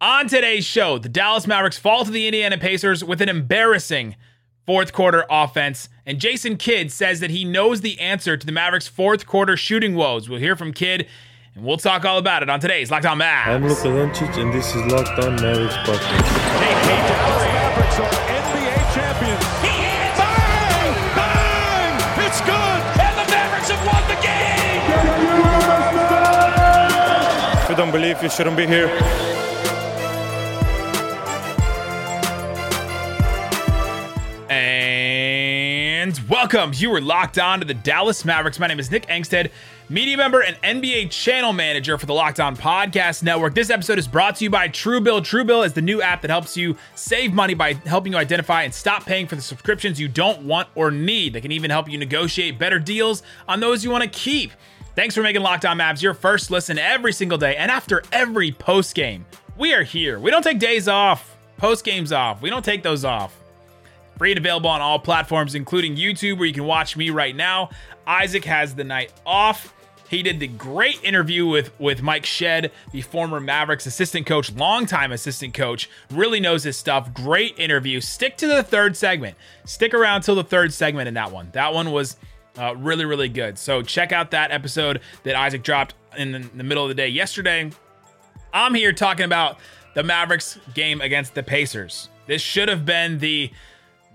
On today's show, the Dallas Mavericks fall to the Indiana Pacers with an embarrassing fourth quarter offense. And Jason Kidd says that he knows the answer to the Mavericks' fourth quarter shooting woes. We'll hear from Kidd, and we'll talk all about it on today's Locked On Mavs. I'm Luka Doncic, and this is Locked On Mavericks podcast. Hey, hey, Dallas Mavericks are NBA champions. He hits! Bang! Bang! It's good! And the Mavericks have won the game! If you don't believe, you shouldn't be here. And welcome. You are locked on to the Dallas Mavericks. My name is Nick Angstadt, media member and NBA channel manager for the Locked On Podcast Network. This episode is brought to you by Truebill. Truebill is the new app that helps you save money by helping you identify and stop paying for the subscriptions you don't want or need. They can even help you negotiate better deals on those you want to keep. Thanks for making Locked On Mavs your first listen every single day and after every post game. We are here. We don't take days off, post games off. We don't take those off. Free and available on all platforms, including YouTube, where you can watch me right now. Isaac has the night off. He did the great interview with, with Mike Shedd, the former Mavericks assistant coach, longtime assistant coach. Really knows his stuff. Great interview. Stick to the third segment. Stick around till the third segment in that one. That one was uh, really, really good. So check out that episode that Isaac dropped in the, in the middle of the day yesterday. I'm here talking about the Mavericks game against the Pacers. This should have been the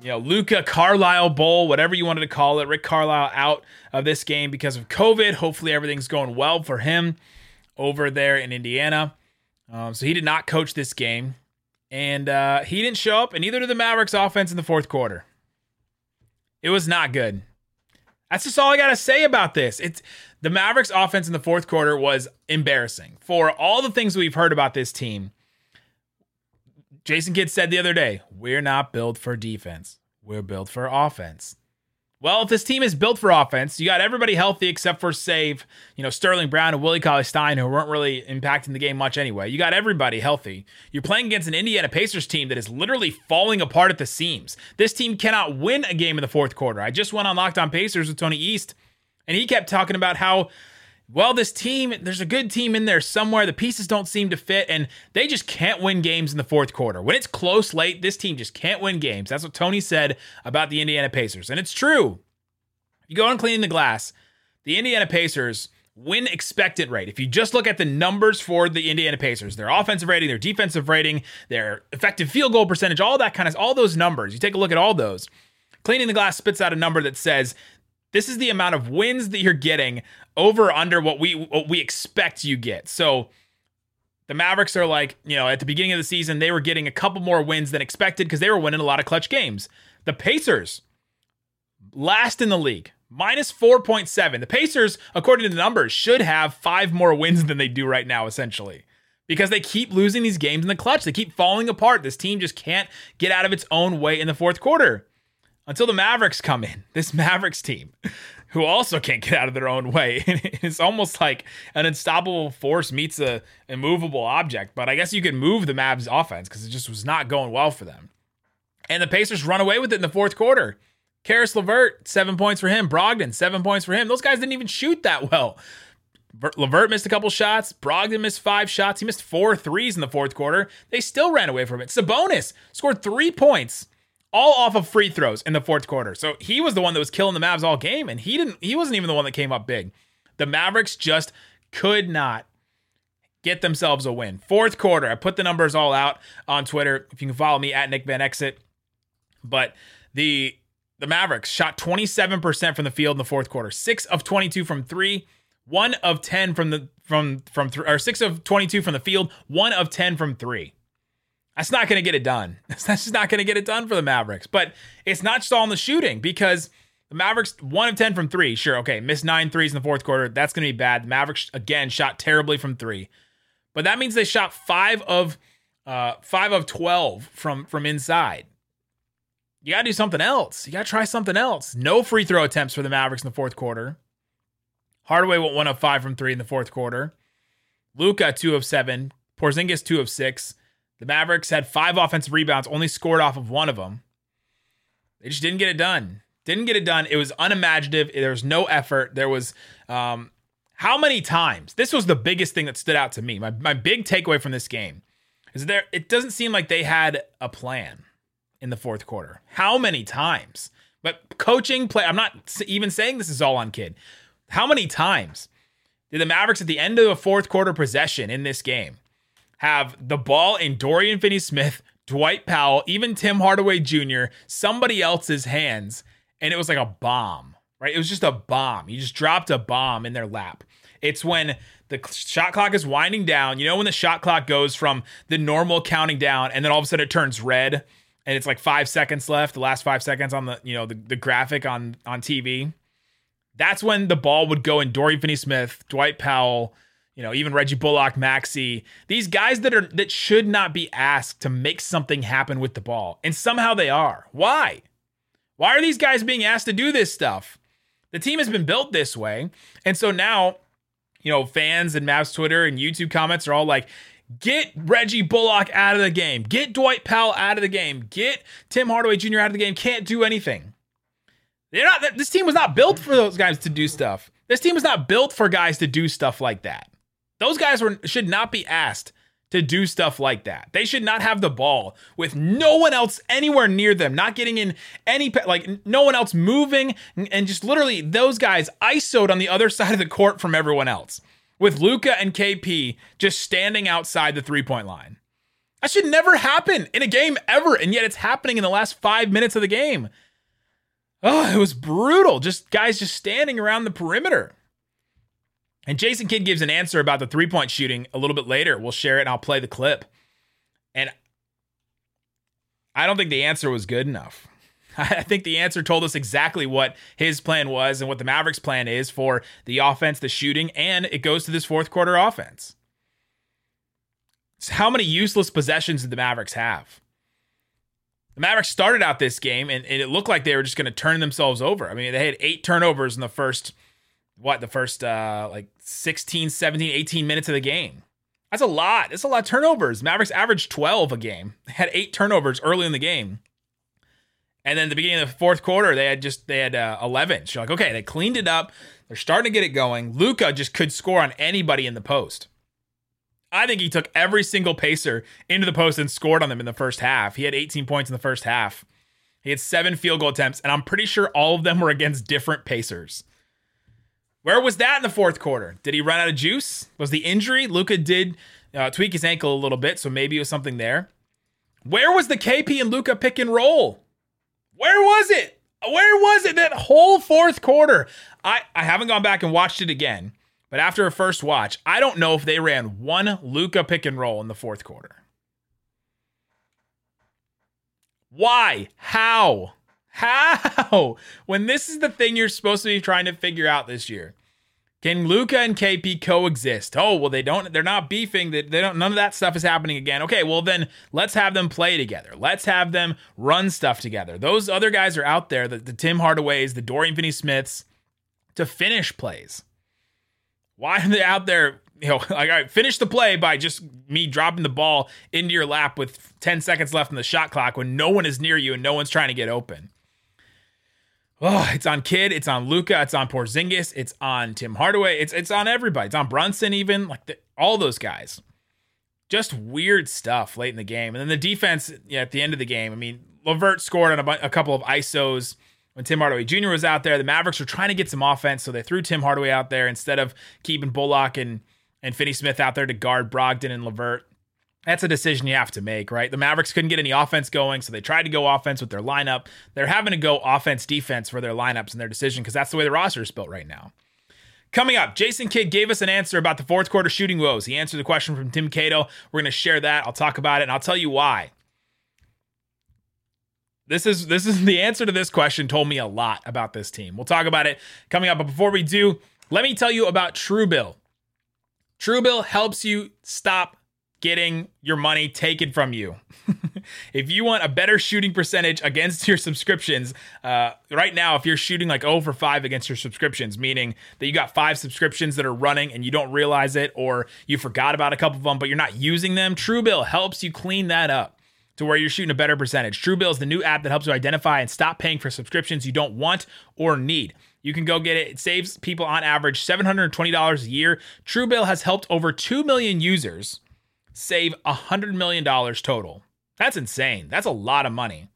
you know, Luka Carlisle Bowl, whatever you wanted to call it. Rick Carlisle out of this game because of COVID. Hopefully, everything's going well for him over there in Indiana. Um, so he did not coach this game, and uh, he didn't show up, and neither did the Mavericks offense in the fourth quarter. It was not good. That's just all I gotta say about this. It's the Mavericks offense in the fourth quarter was embarrassing for all the things we've heard about this team. Jason Kidd said the other day, we're not built for defense. We're built for offense. Well, if this team is built for offense, you got everybody healthy except for save, you know, Sterling Brown and Willie Cauley Stein, who weren't really impacting the game much anyway. You got everybody healthy. You're playing against an Indiana Pacers team that is literally falling apart at the seams. This team cannot win a game in the fourth quarter. I just went on Locked On Pacers with Tony East, and he kept talking about how well, this team, there's a good team in there somewhere. The pieces don't seem to fit, and they just can't win games in the fourth quarter. When it's close late, this team just can't win games. That's what Tony said about the Indiana Pacers. And it's true. You go and clean the glass, the Indiana Pacers win expected rate. If you just look at the numbers for the Indiana Pacers, their offensive rating, their defensive rating, their effective field goal percentage, all that kind of all those numbers, you take a look at all those. Cleaning the glass spits out a number that says this is the amount of wins that you're getting over under what we what we expect you get. So the Mavericks are like, you know, at the beginning of the season, they were getting a couple more wins than expected because they were winning a lot of clutch games. The Pacers, last in the league, minus 4.7. The Pacers, according to the numbers, should have five more wins than they do right now, essentially. Because they keep losing these games in the clutch. They keep falling apart. This team just can't get out of its own way in the fourth quarter until the Mavericks come in. This Mavericks team, who also can't get out of their own way. it's almost like an unstoppable force meets a immovable object. But I guess you could move the Mavs offense because it just was not going well for them. And the Pacers run away with it in the fourth quarter. Caris LeVert, seven points for him. Brogdon, seven points for him. Those guys didn't even shoot that well. LeVert missed a couple shots. Brogdon missed five shots. He missed four threes in the fourth quarter. They still ran away from it. Sabonis scored three points all off of free throws in the fourth quarter. So he was the one that was killing the Mavs all game, and he didn't. He wasn't even the one that came up big. The Mavericks just could not get themselves a win. Fourth quarter, I put the numbers all out on Twitter. If you can follow me at Nick Van Exit, but the the Mavericks shot 27% from the field in the fourth quarter, six of 22 from three, one of 10 from the from from th- or six of 22 from the field, one of 10 from three. That's not going to get it done. That's just not going to get it done for the Mavericks. But it's not just all in the shooting because the Mavericks, one of 10 from three. Sure, okay, missed nine threes in the fourth quarter. That's going to be bad. The Mavericks, again, shot terribly from three. But that means they shot five of uh, five of 12 from, from inside. You got to do something else. You got to try something else. No free throw attempts for the Mavericks in the fourth quarter. Hardaway went one of five from three in the fourth quarter. Luka, two of seven. Porzingis, two of six. The Mavericks had five offensive rebounds, only scored off of one of them. They just didn't get it done. Didn't get it done. It was unimaginative. There was no effort. There was um, how many times? This was the biggest thing that stood out to me. My my big takeaway from this game Is there it doesn't seem like they had a plan in the fourth quarter. How many times? But coaching play I'm not even saying this is all on Kidd. How many times did the Mavericks at the end of the fourth quarter possession in this game have the ball in Dorian Finney Smith, Dwight Powell, even Tim Hardaway Jr., somebody else's hands, and it was like a bomb, right? It was just a bomb. You just dropped a bomb in their lap. It's when the shot clock is winding down. You know, when the shot clock goes from the normal counting down and then all of a sudden it turns red and it's like five seconds left, the last five seconds on the, you know, the, the graphic on, on TV. That's when the ball would go in Dorian Finney Smith, Dwight Powell, you know, even Reggie Bullock, Maxi, these guys that are that should not be asked to make something happen with the ball. And somehow they are. Why? Why are these guys being asked to do this stuff? The team has been built this way. And so now, you know, fans and Mavs Twitter and YouTube comments are all like, get Reggie Bullock out of the game, get Dwight Powell out of the game, get Tim Hardaway Jr. out of the game, can't do anything. They're not this team was not built for those guys to do stuff. This team was not built for guys to do stuff like that. Those guys were should not be asked to do stuff like that. They should not have the ball with no one else anywhere near them, not getting in any like no one else moving and just literally those guys isoed on the other side of the court from everyone else. With Luka and KP just standing outside the three-point line. That should never happen in a game ever, and yet it's happening in the last 5 minutes of the game. Oh, it was brutal. Just guys just standing around the perimeter. And Jason Kidd gives an answer about the three point shooting a little bit later. We'll share it and I'll play the clip. And I don't think the answer was good enough. I think the answer told us exactly what his plan was and what the Mavericks' plan is for the offense, the shooting, and it goes to this fourth quarter offense. So how many useless possessions did the Mavericks have? The Mavericks started out this game and, and it looked like they were just going to turn themselves over. I mean, they had eight turnovers in the first, what, the first uh, like 16, 17, 18 minutes of the game. That's a lot. That's a lot of turnovers. Mavericks averaged 12 a game. They had eight turnovers early in the game. And then the beginning of the fourth quarter, they had just they had uh, 11. So you're like, okay, they cleaned it up. They're starting to get it going. Luka just could score on anybody in the post. I think he took every single pacer into the post and scored on them in the first half. He had 18 points in the first half. He had seven field goal attempts, and I'm pretty sure all of them were against different pacers. Where was that in the fourth quarter? Did he run out of juice? Was the injury? Luka did uh, tweak his ankle a little bit, so maybe it was something there. Where was the KP and Luka pick and roll? Where was it? Where was it that whole fourth quarter? I, I haven't gone back and watched it again. But after a first watch, I don't know if they ran one Luka pick and roll in the fourth quarter. Why? How? How? When this is the thing you're supposed to be trying to figure out this year. Can Luka and KP coexist? Oh, well, they don't, they're not beefing. They, they don't, none of that stuff is happening again. Okay, well, then let's have them play together. Let's have them run stuff together. Those other guys are out there, the, the Tim Hardaways, the Dorian Finney Smiths, to finish plays. Why are they out there? You know, like, all right, finish the play by just me dropping the ball into your lap with 10 seconds left in the shot clock when no one is near you and no one's trying to get open. Oh, it's on Kidd, it's on Luka, it's on Porzingis, it's on Tim Hardaway, it's it's on everybody. It's on Brunson, even like the, all those guys. Just weird stuff late in the game, and then the defense yeah, at the end of the game. I mean, LeVert scored on a, a couple of isos when Tim Hardaway Jr. was out there. The Mavericks were trying to get some offense, so they threw Tim Hardaway out there instead of keeping Bullock and and Finney Smith out there to guard Brogdon and LeVert. That's a decision you have to make, right? The Mavericks couldn't get any offense going, so they tried to go offense with their lineup. They're having to go offense defense for their lineups and their decision because that's the way the roster is built right now. Coming up, Jason Kidd gave us an answer about the fourth quarter shooting woes. He answered the question from Tim Cato. We're going to share that. I'll talk about it and I'll tell you why. This is this is the answer to this question told me a lot about this team. We'll talk about it coming up, but before we do, let me tell you about Truebill. Truebill helps you stop getting your money taken from you. if you want a better shooting percentage against your subscriptions, uh, right now, if you're shooting like over 5 against your subscriptions, meaning that you got five subscriptions that are running and you don't realize it, or you forgot about a couple of them, but you're not using them, Truebill helps you clean that up to where you're shooting a better percentage. Truebill is the new app that helps you identify and stop paying for subscriptions you don't want or need. You can go get it. It saves people on average $720 a year. Truebill has helped over 2 million users save $100 million total. That's insane. That's a lot of money.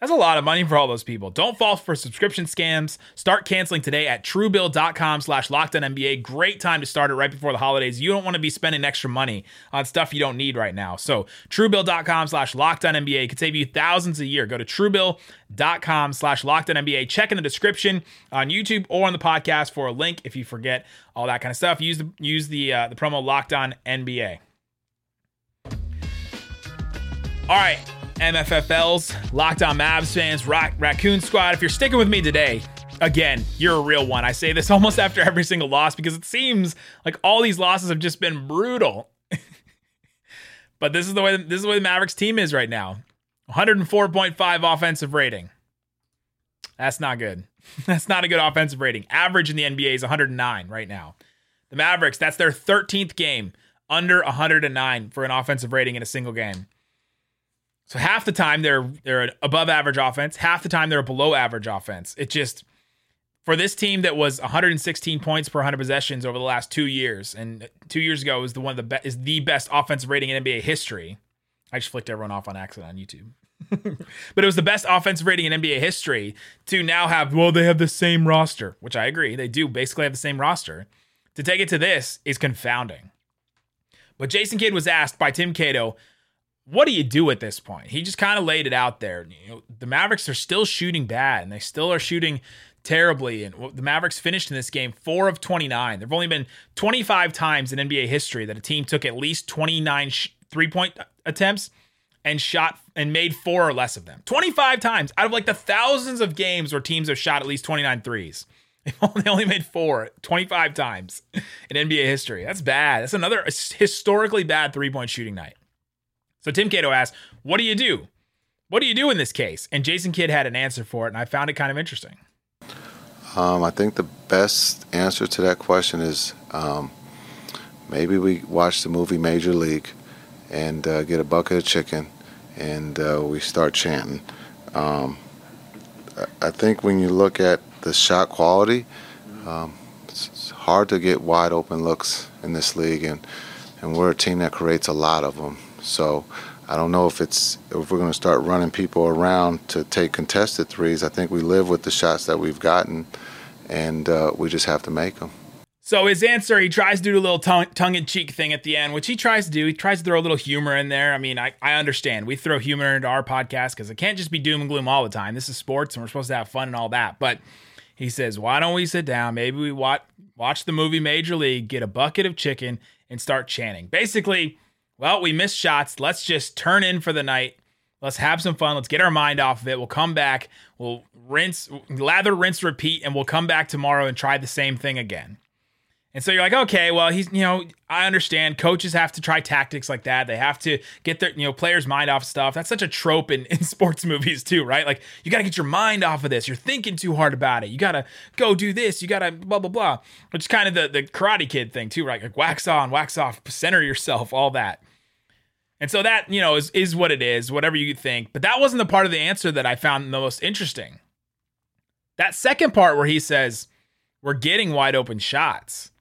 That's a lot of money for all those people. Don't fall for subscription scams. Start canceling today at truebill.com slash NBA. Great time to start it right before the holidays. You don't want to be spending extra money on stuff you don't need right now. So truebill.com slash NBA could save you thousands a year. Go to truebill.com slash NBA. Check in the description on YouTube or on the podcast for a link if you forget all that kind of stuff. Use the use the uh, the promo locked All right. MFFLs, Locked On Mavs fans, Rock, Raccoon Squad. If you're sticking with me today, again, you're a real one. I say this almost after every single loss because it seems like all these losses have just been brutal. but this is the way this is the way the Mavericks team is right now. 104.5 offensive rating. That's not good. That's not a good offensive rating. Average in the NBA is 109 right now. The Mavericks, that's their 13th game under 109 for an offensive rating in a single game. So half the time they're they're an above average offense, half the time they're a below average offense. It just for this team that was 116 points per 100 possessions over the last two years, and two years ago was the one of the be- is the best offensive rating in NBA history. I just flicked everyone off on accident on YouTube. but it was the best offensive rating in NBA history to now have, well, they have the same roster, which I agree. They do basically have the same roster. To take it to this is confounding. But Jason Kidd was asked by Tim Cato, what do you do at this point? He just kind of laid it out there. You know, the Mavericks are still shooting bad, and they still are shooting terribly. And the Mavericks finished in this game four of 29. There've only been 25 times in NBA history that a team took at least 29 sh- three point attempts and shot and made four or less of them. 25 times out of like the thousands of games where teams have shot at least 29 threes. They only made four 25 times in NBA history. That's bad. That's another historically bad three point shooting night. So Tim Cato asked, What do you do? What do you do in this case? And Jason Kidd had an answer for it, and I found it kind of interesting. Um, I think the best answer to that question is um, maybe we watch the movie Major League and uh, get a bucket of chicken and uh, we start chanting. Um, I think when you look at the shot quality, um, it's hard to get wide open looks in this league, and, and we're a team that creates a lot of them. So I don't know if it's if we're going to start running people around to take contested threes. I think we live with the shots that we've gotten, and uh, we just have to make them. So his answer, he tries to do a little tongue in cheek thing at the end, which he tries to do. He tries to throw a little humor in there. I mean, I, I understand. We throw humor into our podcast because it can't just be doom and gloom all the time. This is sports and we're supposed to have fun and all that. But he says, why don't we sit down? Maybe we watch, watch the movie Major League, get a bucket of chicken, and start chanting. Basically, well, we missed shots. Let's just turn in for the night. Let's have some fun. Let's get our mind off of it. We'll come back. We'll rinse, lather, rinse, repeat, and we'll come back tomorrow and try the same thing again. And so you're like, okay, well, he's, you know, I understand coaches have to try tactics like that. They have to get their, you know, players' mind off stuff. That's such a trope in, in sports movies too, right? Like you got to get your mind off of this. You're thinking too hard about it. You got to go do this. You got to blah, blah, blah, which is kind of the, the karate kid thing too, right? Like wax on, wax off, center yourself, all that. And so that, you know, is, is what it is, whatever you think. But that wasn't the part of the answer that I found the most interesting. That second part where he says, we're getting wide open shots.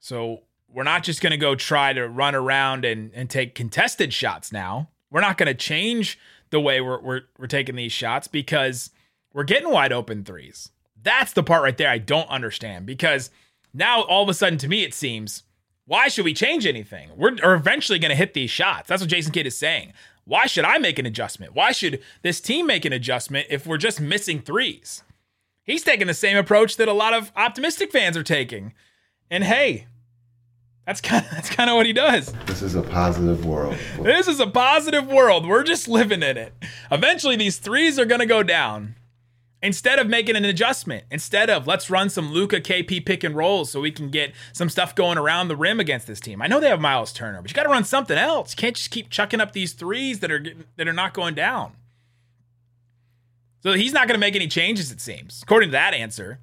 So we're not just going to go try to run around and, and take contested shots now. We're not going to change the way we're, we're, we're taking these shots because we're getting wide open threes. That's the part right there I don't understand because now all of a sudden to me it seems why should we change anything? We're eventually going to hit these shots. That's what Jason Kidd is saying. Why should I make an adjustment? Why should this team make an adjustment if we're just missing threes? He's taking the same approach that a lot of optimistic fans are taking. And hey, that's kind of that's kind of what he does. This is a positive world. This is a positive world. We're just living in it. Eventually these threes are going to go down instead of making an adjustment, instead of let's run some Luka KP pick and rolls so we can get some stuff going around the rim against this team. I know they have Miles Turner, but you got to run something else. You can't just keep chucking up these threes that are that are not going down. So he's not going to make any changes it seems. According to that answer.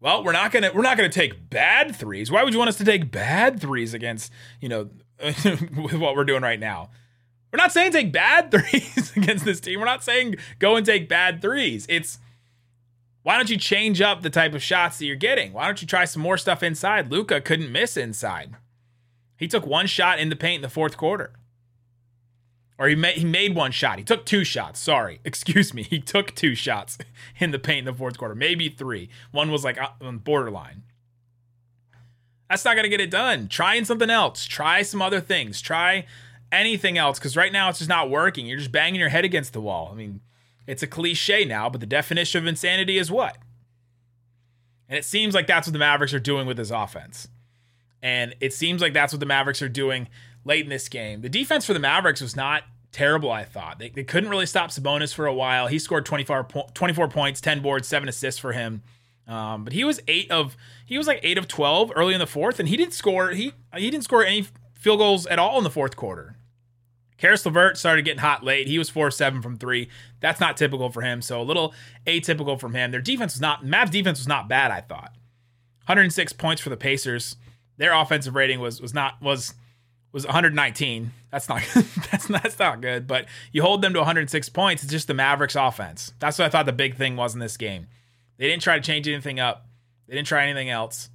Well, we're not to we're not to take bad threes. Why would you want us to take bad threes against, you know, with what we're doing right now? We're not saying take bad threes against this team. We're not saying go and take bad threes. It's why don't you change up the type of shots that you're getting? Why don't you try some more stuff inside? Luka couldn't miss inside. He took one shot in the paint in the fourth quarter. Or he made he made one shot. He took two shots. Sorry, excuse me. He took two shots in the paint in the fourth quarter, maybe three. One was like on the borderline. That's not gonna get it done. Trying something else. Try some other things. Try anything else because right now it's just not working. You're just banging your head against the wall. I mean, it's a cliche now, but the definition of insanity is what? And it seems like that's what the Mavericks are doing with this offense. And it seems like that's what the Mavericks are doing late in this game. The defense for the Mavericks was not terrible, I thought. They, they couldn't really stop Sabonis for a while. He scored 24, 24 points, 10 boards, 7 assists for him. Um, but he was 8 of he was like 8 of 12 early in the fourth and he didn't score he he didn't score any field goals at all in the fourth quarter. Caris LeVert started getting hot late. He was 4 7 from three. That's not typical for him. So a little atypical from him. Their defense was not, Mavs defense was not bad, I thought. 106 points for the Pacers. Their offensive rating was was not was was 119. That's not that's that's not good. But you hold them to 106 points. It's just the Mavericks offense. That's what I thought the big thing was in this game. They didn't try to change anything up. They didn't try anything else.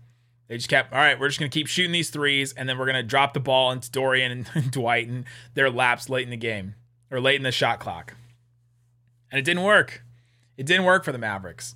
They just kept, all right, we're just going to keep shooting these threes, and then we're going to drop the ball into Dorian and, Dwight and their laps late in the game or late in the shot clock. And it didn't work. It didn't work for the Mavericks.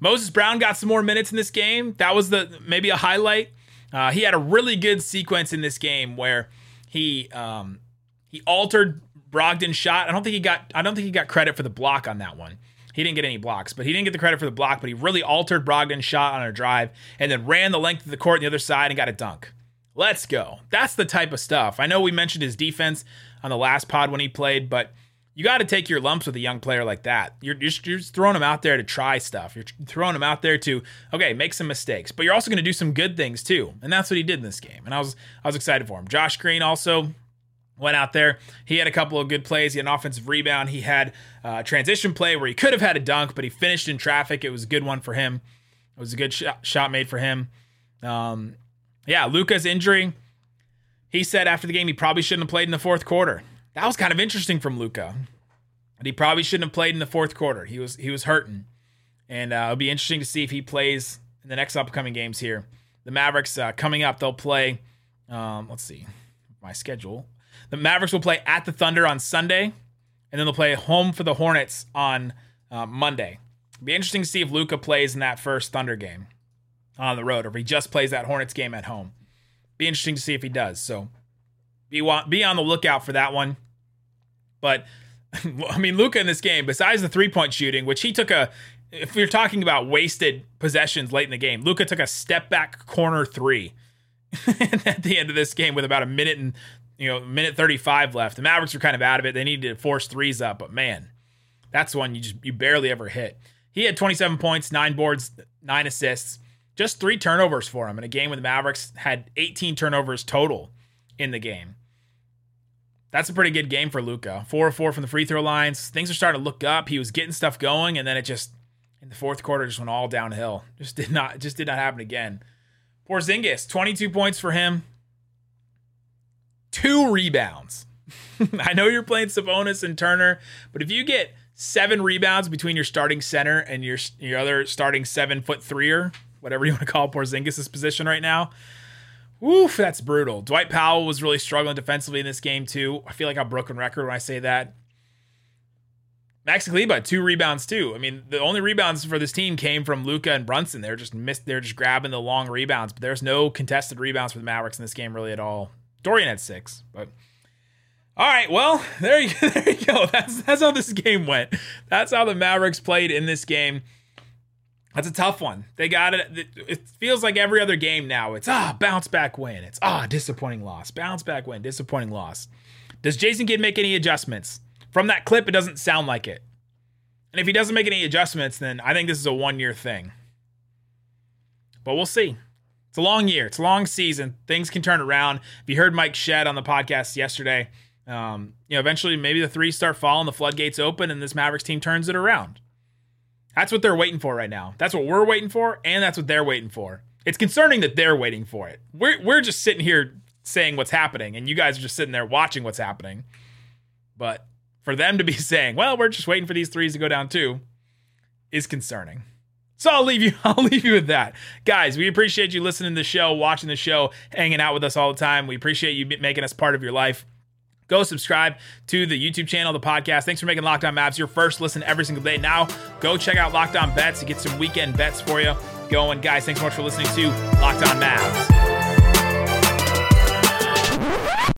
Moses Brown got some more minutes in this game. That was the maybe a highlight. Uh, he had a really good sequence in this game where he um, he altered Brogdon's shot. I don't think he got I don't think he got credit for the block on that one. He didn't get any blocks, but he didn't get the credit for the block, but he really altered Brogdon's shot on a drive and then ran the length of the court on the other side and got a dunk. Let's go. That's the type of stuff. I know we mentioned his defense on the last pod when he played, but you got to take your lumps with a young player like that. You're, you're, you're just throwing him out there to try stuff. You're throwing him out there to okay, make some mistakes, but you're also going to do some good things too, and that's what he did in this game. And I was I was excited for him. Josh Green also went out there. He had a couple of good plays. He had an offensive rebound. He had a transition play where he could have had a dunk, but he finished in traffic. It was a good one for him. It was a good shot, shot made for him. Um, yeah, Luka's injury. He said after the game he probably shouldn't have played in the fourth quarter. That was kind of interesting from Luka. He probably shouldn't have played in the fourth quarter. He was he was hurting, and uh, it'll be interesting to see if he plays in the next upcoming games here. The Mavericks uh, coming up, they'll play. Um, let's see my schedule. The Mavericks will play at the Thunder on Sunday, and then they'll play home for the Hornets on uh, Monday. It'll be interesting to see if Luka plays in that first Thunder game on the road, or if he just plays that Hornets game at home. Be interesting to see if he does. So be be on the lookout for that one. But I mean, Luka in this game, besides the three point shooting, which he took a, if you're talking about wasted possessions late in the game, Luka took a step back corner three at the end of this game with about a minute and you know, minute 35 left. The Mavericks were kind of out of it. They needed to force threes up, but man, that's one you just you barely ever hit. He had 27 points, nine boards, nine assists, just three turnovers for him in a game when the Mavericks had 18 turnovers total in the game. That's a pretty good game for Luka. Four or four from the free throw lines. Things are starting to look up. He was getting stuff going, and then it just in the fourth quarter just went all downhill. Just did not just did not happen again. Porzingis, 22 points for him, two rebounds. I know you're playing Sabonis and Turner, but if you get seven rebounds between your starting center and your your other starting seven foot threer, whatever you want to call Porzingis' position right now, woof, that's brutal. Dwight Powell was really struggling defensively in this game too. I feel like I'm broken record when I say that. Maxi Kleber, two rebounds too. I mean, the only rebounds for this team came from Luka and Brunson. They're just missed. They're just grabbing the long rebounds, but there's no contested rebounds for the Mavericks in this game really at all. Dorian had six, but all right. Well, there you there you go. That's that's how this game went. That's how the Mavericks played in this game. That's a tough one. They got it. It feels like every other game now. It's ah bounce back win. It's ah disappointing loss. Bounce back win. Disappointing loss. Does Jason Kidd make any adjustments from that clip? It doesn't sound like it. And if he doesn't make any adjustments, then I think this is a one year thing. But we'll see. It's a long year. It's a long season. Things can turn around. If you heard Mike Shedd on the podcast yesterday, um, you know, eventually maybe the threes start falling, the floodgates open, and this Mavericks team turns it around. That's what they're waiting for right now. That's what we're waiting for, and that's what they're waiting for. It's concerning that they're waiting for it. We're we're just sitting here saying what's happening, and you guys are just sitting there watching what's happening. But for them to be saying, "Well, we're just waiting for these threes to go down too," is concerning. So I'll leave you. I'll leave you with that, guys. We appreciate you listening to the show, watching the show, hanging out with us all the time. We appreciate you making us part of your life. Go subscribe to the YouTube channel, the podcast. Thanks for making Locked On Mavs your first listen every single day. Now go check out Locked On Bets to get some weekend bets for you going, guys. Thanks so much for listening to Lockdown On Mavs.